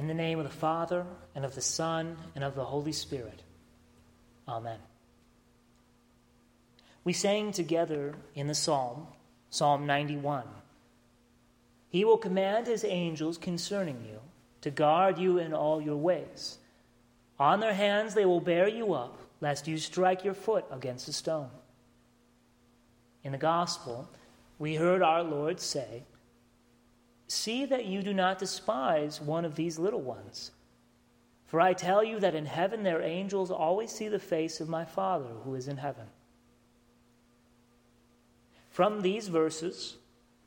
In the name of the Father, and of the Son, and of the Holy Spirit. Amen. We sang together in the psalm, Psalm 91. He will command his angels concerning you to guard you in all your ways. On their hands they will bear you up, lest you strike your foot against a stone. In the gospel, we heard our Lord say, See that you do not despise one of these little ones. For I tell you that in heaven their angels always see the face of my Father who is in heaven. From these verses,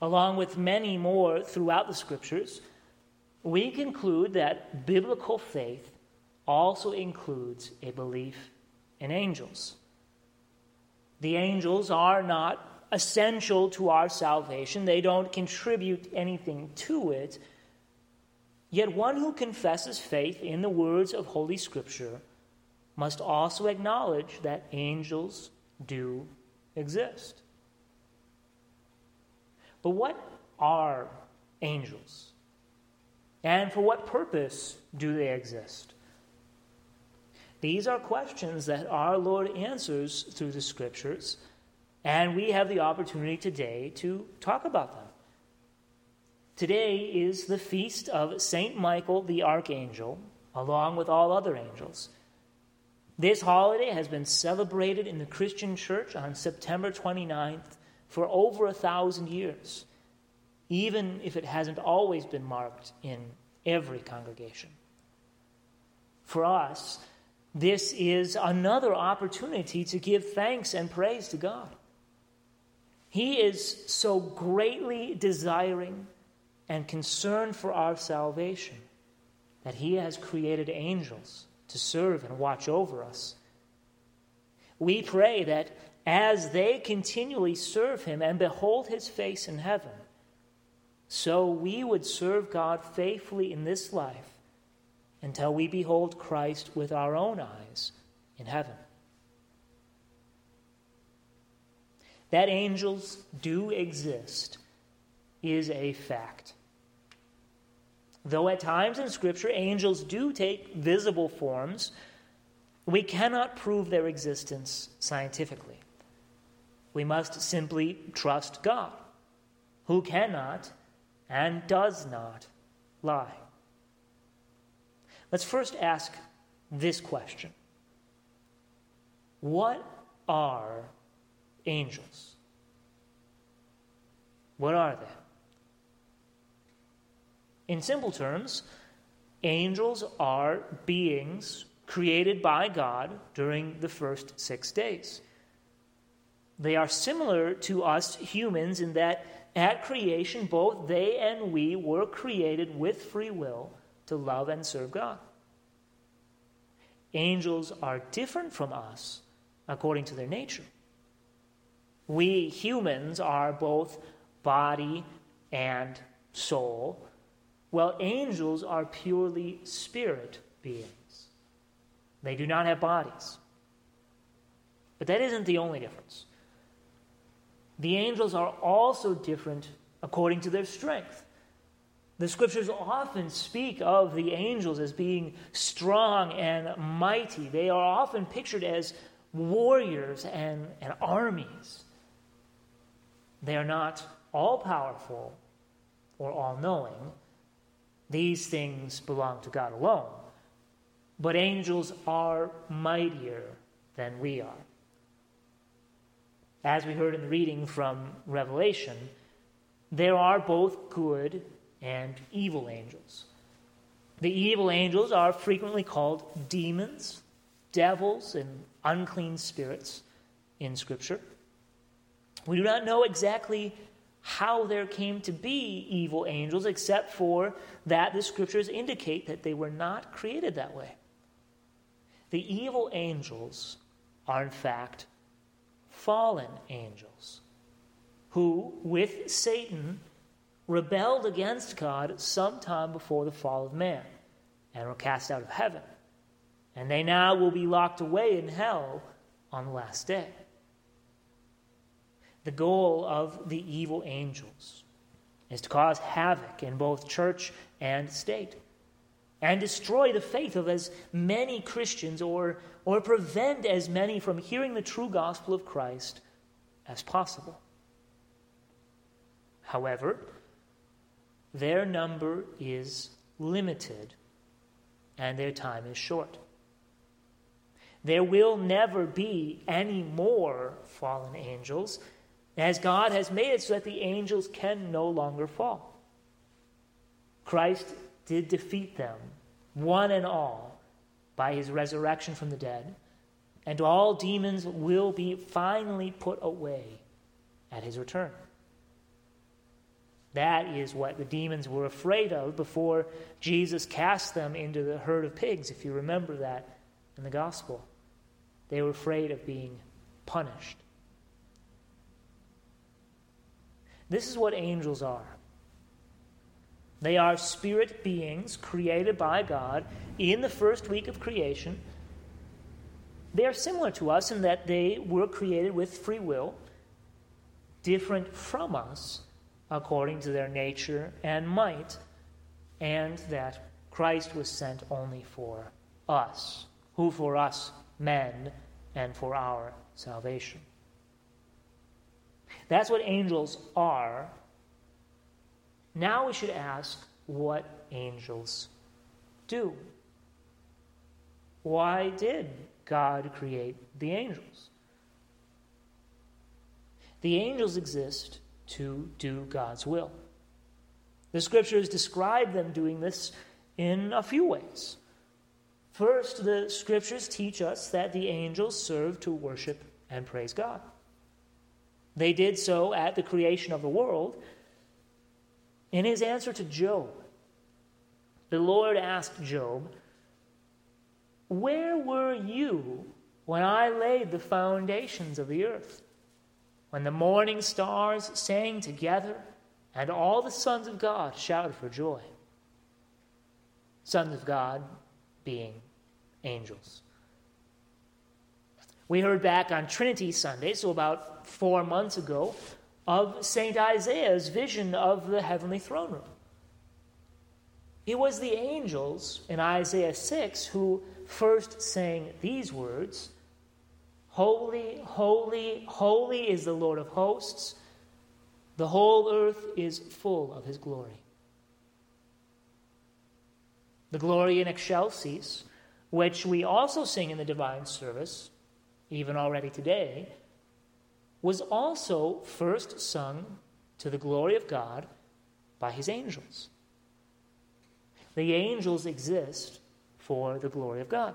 along with many more throughout the Scriptures, we conclude that biblical faith also includes a belief in angels. The angels are not essential to our salvation, they don't contribute anything to it. Yet one who confesses faith in the words of Holy Scripture must also acknowledge that angels do exist. But what are angels? And for what purpose do they exist? These are questions that our Lord answers through the Scriptures and we have the opportunity today to talk about them. Today is the feast of St. Michael the Archangel, along with all other angels. This holiday has been celebrated in the Christian church on September 29th for over a thousand years, even if it hasn't always been marked in every congregation. For us, this is another opportunity to give thanks and praise to God. He is so greatly desiring and concerned for our salvation that He has created angels to serve and watch over us. We pray that as they continually serve Him and behold His face in heaven, so we would serve God faithfully in this life until we behold Christ with our own eyes in heaven. That angels do exist is a fact. Though at times in Scripture angels do take visible forms, we cannot prove their existence scientifically. We must simply trust God, who cannot and does not lie. Let's first ask this question What are angels. What are they? In simple terms, angels are beings created by God during the first six days. They are similar to us humans in that at creation, both they and we were created with free will to love and serve God. Angels are different from us according to their nature. We humans are both body and soul, while angels are purely spirit beings. They do not have bodies. But that isn't the only difference. The angels are also different according to their strength. The scriptures often speak of the angels as being strong and mighty. They are often pictured as warriors and, and armies. They are not all powerful or all knowing. These things belong to God alone. But angels are mightier than we are. As we heard in the reading from Revelation, there are both good and evil angels. The evil angels are frequently called demons, devils, and unclean spirits in Scripture. We do not know exactly how there came to be evil angels, except for that the scriptures indicate that they were not created that way. The evil angels are, in fact, fallen angels who, with Satan, rebelled against God sometime before the fall of man and were cast out of heaven. And they now will be locked away in hell on the last day the goal of the evil angels is to cause havoc in both church and state. and destroy the faith of as many Christians or, or prevent as many from hearing the true gospel of Christ as possible. However, their number is limited and their time is short. There will never be any more fallen angels, as God has made it so that the angels can no longer fall. Christ did defeat them, one and all, by his resurrection from the dead, and all demons will be finally put away at his return. That is what the demons were afraid of before Jesus cast them into the herd of pigs, if you remember that in the gospel. They were afraid of being punished. This is what angels are. They are spirit beings created by God in the first week of creation. They are similar to us in that they were created with free will, different from us according to their nature and might, and that Christ was sent only for us, who for us men and for our salvation. That's what angels are. Now we should ask what angels do. Why did God create the angels? The angels exist to do God's will. The scriptures describe them doing this in a few ways. First, the scriptures teach us that the angels serve to worship and praise God. They did so at the creation of the world. In his answer to Job, the Lord asked Job, Where were you when I laid the foundations of the earth? when the morning stars sang together and all the sons of God shouted for joy. Sons of God being angels. We heard back on Trinity Sunday, so about four months ago, of St. Isaiah's vision of the heavenly throne room. It was the angels in Isaiah 6 who first sang these words Holy, holy, holy is the Lord of hosts. The whole earth is full of his glory. The Gloria in Excelsis, which we also sing in the divine service, even already today, was also first sung to the glory of God by his angels. The angels exist for the glory of God.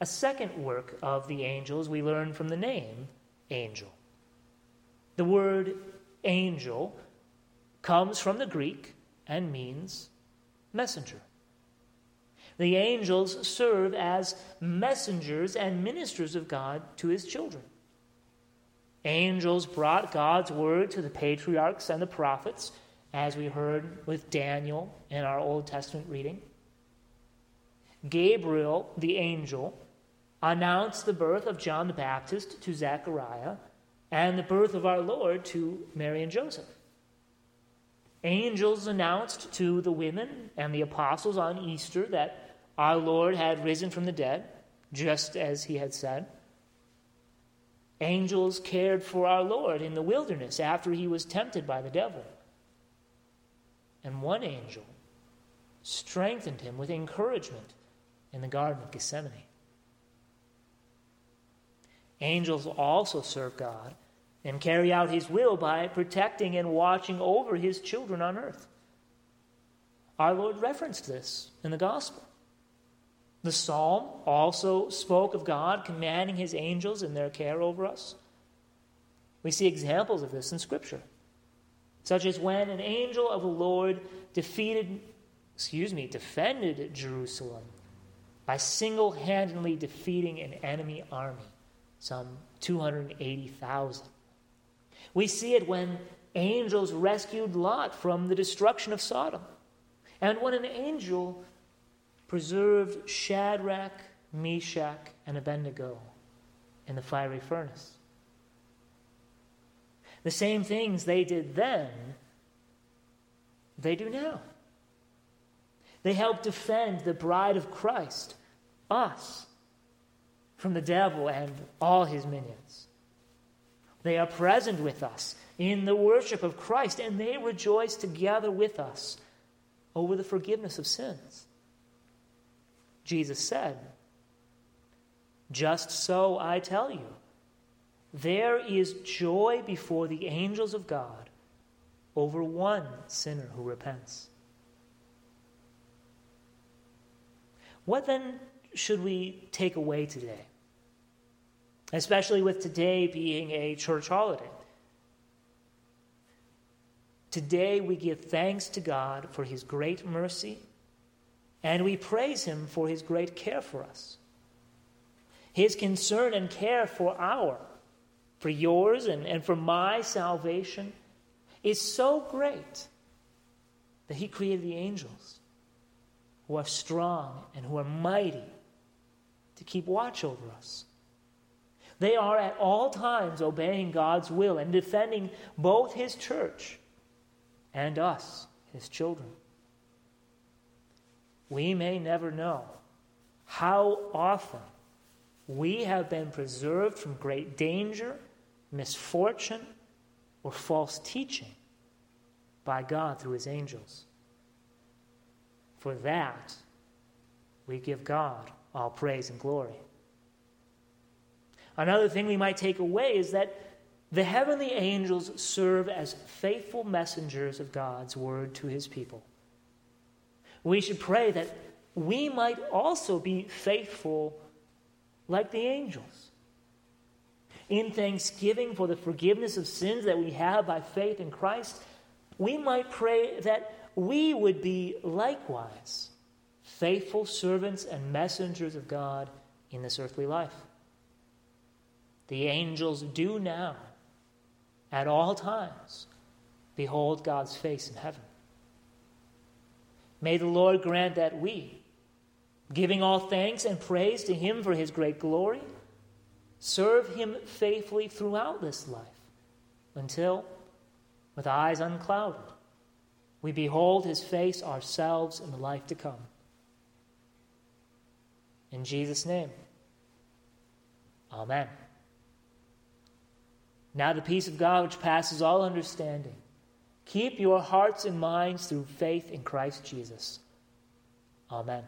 A second work of the angels we learn from the name angel. The word angel comes from the Greek and means messenger. The angels serve as messengers and ministers of God to his children. Angels brought God's word to the patriarchs and the prophets, as we heard with Daniel in our Old Testament reading. Gabriel, the angel, announced the birth of John the Baptist to Zechariah and the birth of our Lord to Mary and Joseph. Angels announced to the women and the apostles on Easter that our Lord had risen from the dead, just as he had said. Angels cared for our Lord in the wilderness after he was tempted by the devil. And one angel strengthened him with encouragement in the Garden of Gethsemane. Angels also serve God and carry out his will by protecting and watching over his children on earth. Our Lord referenced this in the gospel. The psalm also spoke of God commanding his angels in their care over us. We see examples of this in Scripture, such as when an angel of the Lord defeated, excuse me, defended Jerusalem by single handedly defeating an enemy army some 280,000. We see it when angels rescued Lot from the destruction of Sodom, and when an angel preserved Shadrach, Meshach, and Abednego in the fiery furnace. The same things they did then, they do now. They help defend the bride of Christ, us, from the devil and all his minions. They are present with us in the worship of Christ, and they rejoice together with us over the forgiveness of sins. Jesus said, Just so I tell you, there is joy before the angels of God over one sinner who repents. What then should we take away today? Especially with today being a church holiday. Today we give thanks to God for his great mercy and we praise him for his great care for us. His concern and care for our, for yours and, and for my salvation is so great that he created the angels who are strong and who are mighty to keep watch over us. They are at all times obeying God's will and defending both his church and us, his children. We may never know how often we have been preserved from great danger, misfortune, or false teaching by God through his angels. For that, we give God all praise and glory. Another thing we might take away is that the heavenly angels serve as faithful messengers of God's word to his people. We should pray that we might also be faithful like the angels. In thanksgiving for the forgiveness of sins that we have by faith in Christ, we might pray that we would be likewise faithful servants and messengers of God in this earthly life. The angels do now at all times behold God's face in heaven. May the Lord grant that we, giving all thanks and praise to Him for His great glory, serve Him faithfully throughout this life until, with eyes unclouded, we behold His face ourselves in the life to come. In Jesus' name, Amen. Now the peace of God, which passes all understanding, keep your hearts and minds through faith in Christ Jesus. Amen.